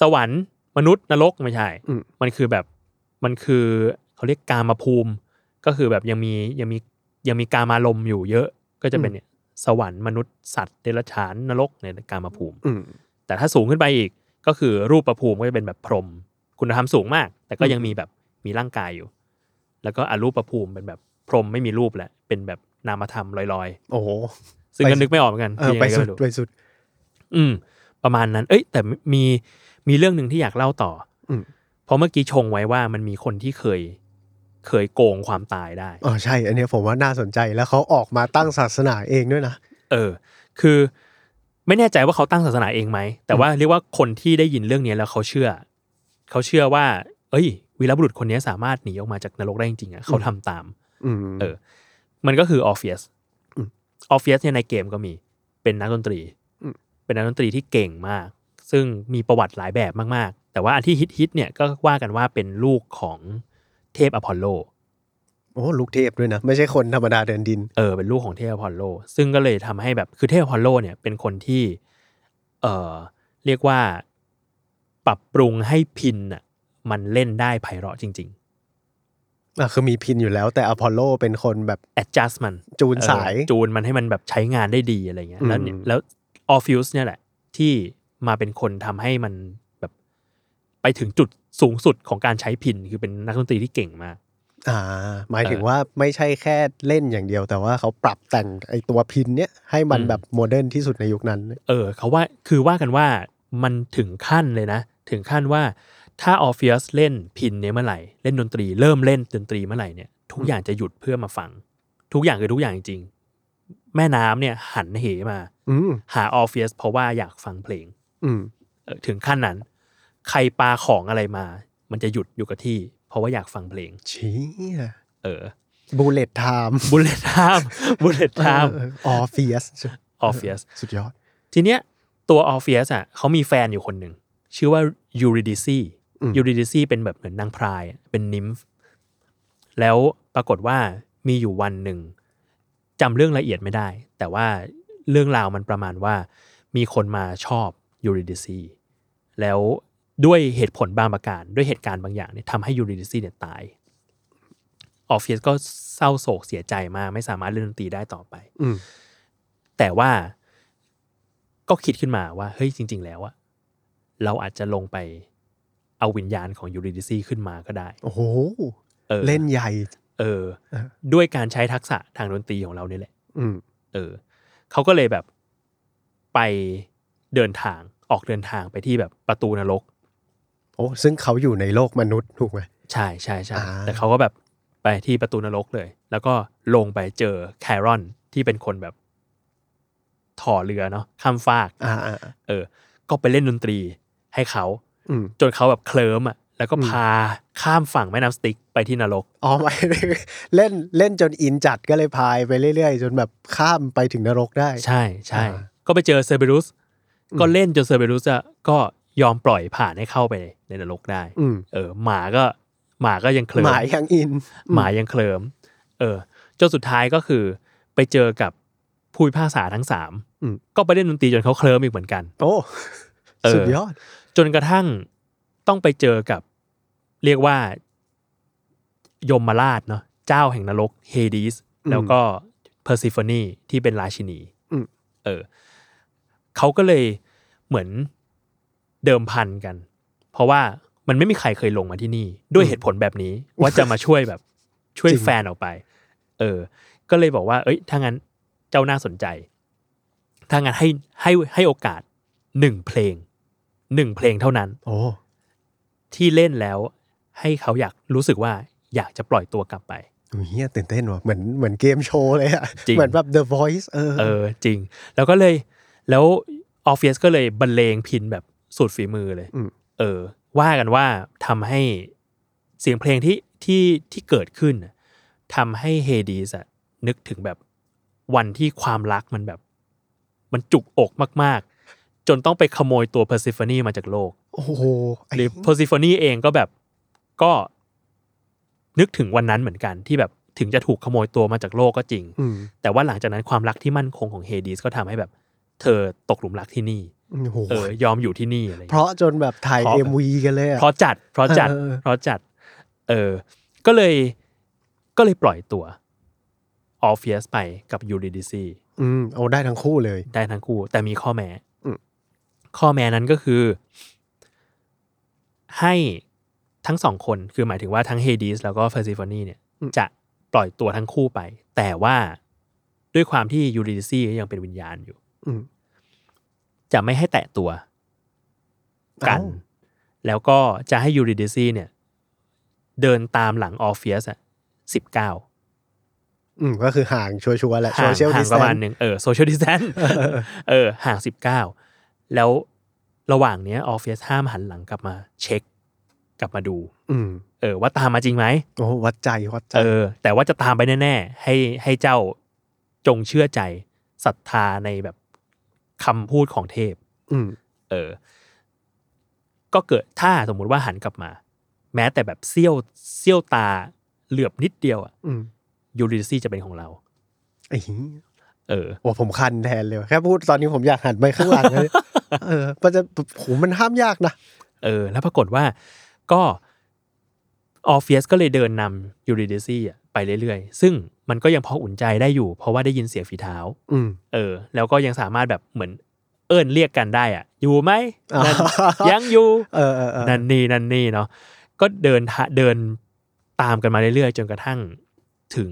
สวรรค์มนุษย์นรกไม่ใช่อืมมันคือแบบมันคือเขาเรียกกามภูมิ ก็คือแบบยังมียังมียังมีกามารมณ์อยู่เยอะก็จะเป็นเนี่ยสวรรค์มนุษย์สัตว์เดรัจฉานนรกในยกามภูมิอืมแต่ถ้าสูงขึ้นไปอีกก็คือรูปประภูมิก็จะเป็นแบบพรหม คุณธรรมสูงมาก แต่ก็ยังมีแบบมีร่างกายอยู่ แล้วก็อรูปประภูมิเป็นแบบพรหมไม่มีรูปแหละ เป็นแบบนามธรรมลอยโอ้โหๆซึ่งก็นึกไม่ออกเหมือนกันเออคือยังไปไงก็สุดไม่รู้ไปสุด อืม ประมาณนั้น เอ้ย แต่มีมีเรื่องหนึ่งที่อยากเล่าต่ออมเพราะเมื่อกี้ชงไว้ว่ามันมีคนที่เคย เคยโกงความตายได้อ๋อใช่ อันเนี้ยผมว่าน่าสนใจแล้วเขาออกมาตั้งศาสนาเองด้วยนะเออ คือไม่แน่ใจว่าเขาตั้งศาสนาเองไหมแต่ว่าเรียกว่าคนที่ได้ยินเรื่องนี้แล้วเขาเชื่อ เขาเชื่อว่า เอ้ย วีรบุรุษคนนี้สามารถหนีออกมาจากนรกได้จริงๆอะเขาทำตามอืมเออ มันก็คือออฟเฟียสอืมออฟเฟียสเนี่ยในเกมก็มี เป็นนักดนตรีอืมเป็นนักดนตรีที่เก่งมาก ซึ่งมีประวัติหลายแบบมากๆ แต่ว่าอันที่ฮิตๆเนี่ยก็ว่ากันว่าเป็นลูกของเทพอพอลโลโอ้ลูกเทพด้วยนะ ไม่ใช่คนธรรมดาเดินดิน เออเป็นลูกของเทพอพอลโล ซึ่งก็เลยทำให้แบบคือเทพอพอลโลเนี่ยเป็นคนที่ เออเรียกว่า ปรับปรุงให้พิณอะมันเล่นได้ไพเราะจริงอะคือมีพิณอยู่แล้ว แต่อพอลโลเป็นคนแบบๆ adjust มันจูนสาย เออจูนมันให้มันแบบใช้งานได้ดีอะไรเงี้ย แล้วเนี่ยอืม แล้วออร์เฟียสเนี่ยแหละ ที่มาเป็นคนทำให้มันแบบไปถึงจุดสูงสุดของการใช้พิณคือเป็นนักดนตรีที่เก่งมาก อ่า หมายถึงเออว่าไม่ใช่แค่เล่นอย่างเดียว แต่ว่าเขาปรับแต่งไอตัวพิณเนี้ยให้มันอืม แบบ modern ที่สุดในยุคนั้น เออเขาว่าคือว่ากันว่ามันถึงขั้นเลยนะ ถึงขั้นว่าถ้าออร์เฟียสเล่นพิณเนี่ยเมื่อไหร่ เล่นดนตรีเริ่มเล่นดนตรีเมื่อไหร่เนี่ยทุกอย่างจะหยุดเพื่อมาฟัง ทุกอย่างคือทุกอย่างจริงๆแม่น้ำเนี่ยหันเหมาอืมหาออร์เฟียสเพราะว่าอยากฟังเพลง อืมเออถึงขั้นนั้น ใครปาของอะไรมา มันจะหยุดอยู่กับที่ เพราะว่าอยากฟังเพลงเชี้เออ bullet time bullet time bullet time ออร์เฟียสออร์เฟียสสุดยอด ทีเนี้ยตัวออร์เฟียสอะเขามีแฟนอยู่คนหนึ่ง ชื่อว่ายูริดิซีอืมยูริดิซีเป็นแบบเหมือนนางพรายอะเป็น nymph แล้วปรากฏว่ามีอยู่วันหนึ่งจำเรื่องละเอียดไม่ได้ แต่ว่าเรื่องราวมันประมาณว่า มีคนมาชอบยูริดิซีแล้วด้วยเหตุผลบางประการ ด้วยเหตุการณ์บางอย่างเนี่ยทำให้ยูริดิซีเนี่ยตายออฟฟิศก็เศร้าโศกเสียใจมาก ไม่สามารถเล่นดนตรีได้ต่อไป อืมแต่ว่าก็คิดขึ้นมาว่า เฮ้ยจริง ๆ แล้วอะ เราอาจจะลงไปเอาวิญญาณของยูริดิซีขึ้นมาก็ได้ โอ้โหเออเล่นใหญ่เออเออ ด้วยการใช้ทักษะทางดนตรีของเราเนี่ยแหละ อืม เออ เขาก็เลยแบบไปเดินทางออกเดินทางไปที่แบบประตูนรก โอ้ซึ่งเขาอยู่ในโลกมนุษย์ถูกไหม ใช่ใช่ใช่อ่า แต่เขาก็แบบไปที่ประตูนรกเลย แล้วก็ลงไปเจอแครอนที่เป็นคนแบบถ่อเรือเนาะข้ามฟาก อ่าอ่า เออ ก็ไปเล่นดนตรี ให้เขาอืมจนเขาแบบเคลิ้มอะแล้วก็อืมพาข้ามฝั่งแม่น้ำสติ๊กไปที่นรกอ๋อไม่เล่นเล่นจนอินจัดก็เลยพายไปเรื่อยๆ จนแบบข้ามไปถึงนรกได้ ใช่ใช่อ่าก็ไปเจอเซอร์เบรุสก็เล่นจนเซอร์เบรุสอะก็ยอมปล่อยผ่านให้เข้าไปในนรกได้อืมเออ หมาก็หมาก็ยังเคลิ้หมมายยังอิน หมายังเคลิ้มเออจนสุดท้ายก็คือ ไปเจอกับผู้พิพากษาทั้งสามอืมก็ไปเล่นดนตรีจนเขาเคลิ้มอีกเหมือนกัน โอ้เออสุดยอด จนกระทั่งต้องไปเจอกับเรียกว่ายมราชเนาะเจ้าแห่งนรกเฮดิสอืมแล้วก็เพอร์ซิฟ o นีที่เป็นราชินีอืมเออเขาก็เลยเหมือนเดิมพันกัน เพราะว่ามันไม่มีใครเคยลงมาที่นี่ ด้วยเหตุผลแบบนี้ ว่าจะมาช่วยแบบช่วยแฟนออกไป เออ ก็เลยบอกว่า เอ้ยถ้างั้นเจ้าน่าสนใจ ถ้างั้นให้ให้ให้โอกาสหนึ่งเพลง หนึ่งเพลงเท่านั้น โอ้ที่เล่นแล้วให้เขาอยากรู้สึกว่าอยากจะปล่อยตัวกลับไปเฮียตื่นเต้นว่ะเหมือนเหมือนเกมโชว์เลยอะจริงเหมือนแบบ The Voice เออเออ จริง แล้วก็เลยแล้วออร์เฟียสก็เลยบรรเลงพิณแบบสุดฝีมือเลยอืมเออ ว่ากันว่าทำให้เสียงเพลงที่ที่ที่เกิดขึ้นน่ะทำให้เฮดีสอะนึกถึงแบบวันที่ความรักมันแบบ มันจุกอกมากๆ จนต้องไปขโมยตัวเพอร์ซิฟ o นีมาจากโลก โอ้โหไอ้หรือเพอร์ซิฟ o นีเองก็แบบก็นึกถึงวันนั้นเหมือนกันที่แบบถึงจะถูกขโมยตัวมาจากโลกก็จริงอืมแต่ว่าหลังจากนั้นความรักที่มั่นคงของเฮดีสก็ททำให้แบบ เธอตกหลุมรักที่นี่โอ้โหเออยอมอยู่ที่นี่อะไรอย่างเพเงี้ยราะจนแบบถ่ายเพราะ MV กันเลยอะเพราะจัด เพราะจัดเออเพราะจัด เออ ก็เลยก็เลยปล่อยตัวออฟเฟียสไปกับยูริดิซีอืมเอาได้ทั้งคู่เลย ได้ทั้งคู่ แต่มีข้อแม้อืม ข้อแม้นั้นก็คือ ให้ทั้งสองคนคือหมายถึงว่าทั้งเฮดีสแล้วก็เพอร์เซโฟนีเนี่ยจะปล่อยตัวทั้งคู่ไป แต่ว่าด้วยความที่ยูริดิซียังเป็นวิญญาณอยู่อืมจะไม่ให้แตะตัว กันอ้าวแล้วก็จะให้ยูริดิซีเนี่ย เดินตามหลังออร์เฟียสอะสิบก้าวอืมก็คือห่างชัวร์ๆแหละ social distance ห่างประมาณหนึ่งเออ social distanceเออห่างสิบเก้า แล้วระหว่างเนี้ยออฟเฟียสห้ามหันหลังกลับมา เช็ค กลับมาดู อืมเออว่าตามมาจริงไหมโอ้วัดใจวัดใจเออ แต่ว่าจะตามไปแน่ ๆ ให้ให้เจ้าจงเชื่อใจศรัทธาในแบบคำพูดของเทพ อืมเออ ก็เกิดถ้าสมมุติว่าหันกลับมา แม้แต่แบบเสี้ยวเสี้ยวตาเหลือบนิดเดียวอะอืมยูริซี่จะเป็นของเราไอ้ เหี้ยเออโอ้ผมคันแทนเลยว่ะแค่พูดตอนนี้ผมอยากหันไปข้างหลังเลยเออมันจะโหมันห้ามยากนะเออ แล้วปรากฏว่าก็ออร์เฟียสก็เลยเดินนำยูริดิซี่อะไปเรื่อยๆ ซึ่งมันก็ยังพออุ่นใจได้อยู่ เพราะว่าได้ยินเสียงฝีเท้าอืมเออ แล้วก็ยังสามารถแบบเหมือนเอิ้นเรียกกันได้อะ อยู่ไหมนั่นอ่ายัยังอยู่เออเออเออนั่นนี่นั่นนี่เนาะก็เดินทะเดินตามกันมาเรื่อยๆ จนกระทั่งถึง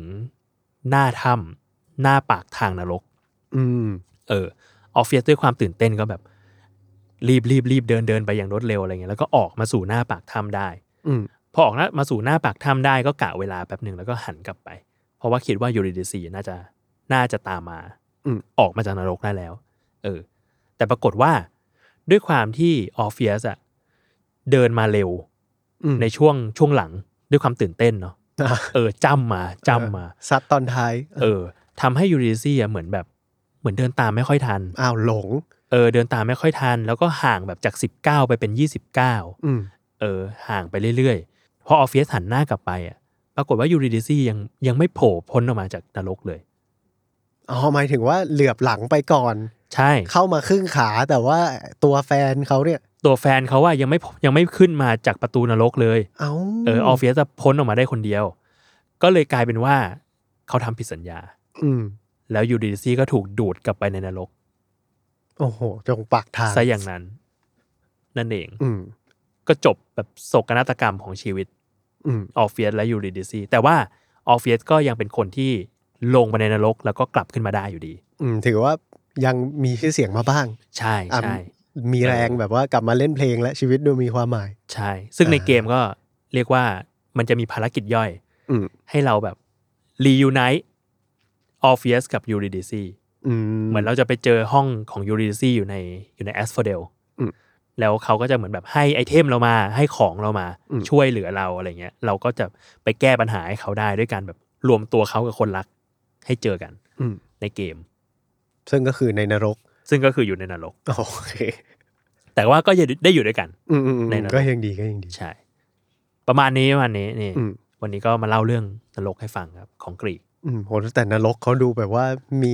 หน้าถ้ำ หน้าปากทางนรก อืม เออออร์เฟียสด้วยความตื่นเต้นก็แบบ รีบรีบรีบเดินเดินไปอย่างรวดเร็วอะไรเงี้ยแล้วก็ออกมาสู่หน้าปากถ้ำได้ อืมพอออกหน้ามาสู่หน้าปากถ้ำได้ก็กะเวลาแป๊บหนึ่งแล้วก็หันกลับไป เพราะว่าคิดว่ายูริดิซีน่าจะน่าจะตามมาอืมออกมาจากนรกได้แล้ว เออ แต่ปรากฏว่าด้วยความที่ออร์เฟียสอะเดินมาเร็วอืมในช่วงช่วงหลังด้วยความตื่นเต้นเนาะอะเออจ้ำมาจ้ำมา ซัดตอนท้าย เออ ทำให้ยูริดิซีอะเหมือนแบบเหมือนเดินตามไม่ค่อยทัน อ้าวหลง เออเดินตามไม่ค่อยทัน แล้วก็ห่างแบบจากสิบก้าวไปเป็นยี่สิบก้าวอืมเออห่างไปเรื่อยๆ พอออร์เฟียสหันหน้ากลับไปอะปรากฏว่ายูริดิซี่ยังยังไม่โผล่พ้นออกมาจากนรกเลย อ๋อหมายถึงว่าเหลือบหลังไปก่อน ใช่ เข้ามาครึ่งขาแต่ว่าตัวแฟนเขาเนี่ย ตัวแฟนเขาว่ายังไม่ยังไม่ขึ้นมาจากประตูนรกเลย เอ้าเออออร์เฟียสจะพ้นออกมาได้คนเดียว ก็เลยกลายเป็นว่าเขาทำผิดสัญญา อืม แล้วยูริดิซี่ก็ถูกดูดกลับไปในนรก โอ้โหจงปากทางซะอย่างนั้น นั่นเอง อืม ก็จบแบบโศกนาฏกรรมของชีวิต อืมออร์เฟียสและยูริดิซีแต่ว่าออร์เฟียสก็ยังเป็นคนที่ลงมาในนรกแล้วก็กลับขึ้นมาได้อยู่ดี อืม ถือว่ายังมีชื่อเสียงมาบ้าง ใช่อะใช่มีแรงแบบว่ากลับมาเล่นเพลงและชีวิตดูมีความหมาย ใช่ ซึ่งในอ่าเกมก็เรียกว่ามันจะมีภารกิจย่อยอืมให้เราแบบ reunite ออร์เฟียสกับยูริดิซีอืมเหมือนเราจะไปเจอห้องของยูริดิซีอยู่ในอยู่ในแอสโฟเดลอืมแล้วเขาก็จะเหมือนแบบให้ item เรามาให้ของเรามาอืมช่วยเหลือเราอะไรเงี้ย เราก็จะไปแก้ปัญหาให้เขาได้ด้วยการแบบรวมตัวเขากับคนรัก ให้เจอกันอืมในเกม ซึ่งก็คือในนรก ซึ่งก็คืออยู่ในนรกโอเคแต่ว่าก็ยังได้อยู่ด้วยกันอืมอืมอืมในนรกก็ยังดีก็ยังดีใช่ ประมาณนี้ประมาณนี้นี่อืมวันนี้ก็มาเล่าเรื่องนรกให้ฟังครับ ของกรีก อืมโหแต่นรกเขาดูแบบว่ามี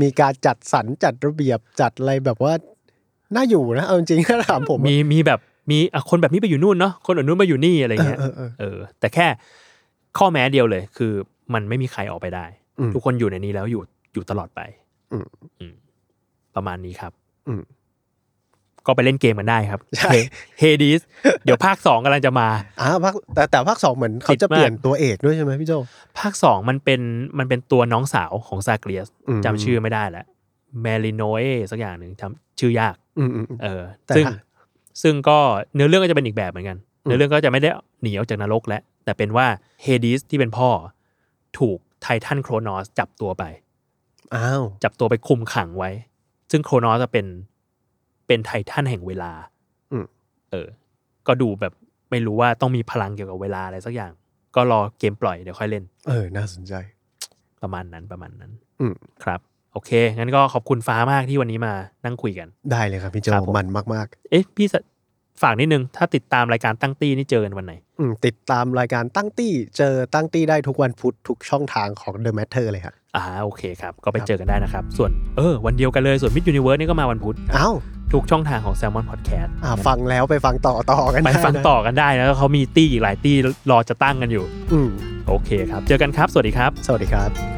มีการจัดสรรจัดระเบียบจัดอะไรแบบว่าน่าอยู่นะเอาจริงๆถ้าถามผมอะมีมีแบบมีอะคนแบบนี้ไปอยู่นู่นเนาะคนอื่นนู้นมาอยู่นี่อะไรเงี้ยเออเออเออเออ แต่แค่ข้อแม้เดียวเลย คือมันไม่มีใครออกไปได้อืมทุกคนอยู่ในนี้แล้วอยู่อยู่ตลอดไป อืมอืมประมาณนี้ครับ อืม ก็ไปเล่นเกมกันได้ครับใช่เฮดิสเดี๋ยวภาคสองกำลังจะมาอ่าภาคแต่แต่ภาคสองเหมือนเขาจะติดมากเปลี่ยนตัวเอกด้วยใช่ไหมพี่โจภาคสองมันเป็นมันเป็นตัวน้องสาวของซาเกรียสอืมจำชื่อไม่ได้แล้วแมริโนเอสักอย่างหนึ่งจำชื่อยากอืมอืมอืมเออแต่ซึ่งถ้าซึ่งก็เนื้อเรื่องก็จะเป็นอีกแบบเหมือนกันอืมเนื้อเรื่องก็จะไม่ได้หนีออกจากนรกแล้วแต่เป็นว่าเฮดิสที่เป็นพ่อถูกไททันโครนอสจับตัวไป อ้าว จับตัวไปคุมขังไว้ ซึ่งโครนอสจะเป็น เป็นไททันแห่งเวลาอืมเออ ก็ดูแบบไม่รู้ว่าต้องมีพลังเกี่ยวกับเวลาอะไรสักอย่าง ก็รอเกมปล่อยเดี๋ยวค่อยเล่น เออ น่าสนใจ ประมาณนั้นประมาณนั้น อืมครับ โอเค งั้นก็ขอบคุณฟ้ามากที่วันนี้มานั่งคุยกัน ได้เลยครับพี่โจครับผมมันมากเอ๊ะพี่สะฝากนิดนึง ถ้าติดตามรายการตั้งตี้นี่เจอกันวันไหนๆอืมติดตามรายการตั้งตี้ เจอตั้งตี้ได้ทุกวันพุธทุกช่องทางของ The Matter เลยครับ อ่าโอเคครับ ก็ไปเจอกันได้นะครับ ส่วนเออวันเดียวกันเลย ส่วน Myth Universe นี่ก็มาวันพุธอ้าวทุกช่องทางของ Salmon Podcast อ่าฟังแล้วไปฟังต่อต่อกันไปด้ฟังนะต่อกันได้นะแล้วเขามีตี้อีกหลายตี้รอจะตั้งกันอยู่ อืมโอเคครับ เจอกันครับ สวัสดีครับ สวัสดีครับ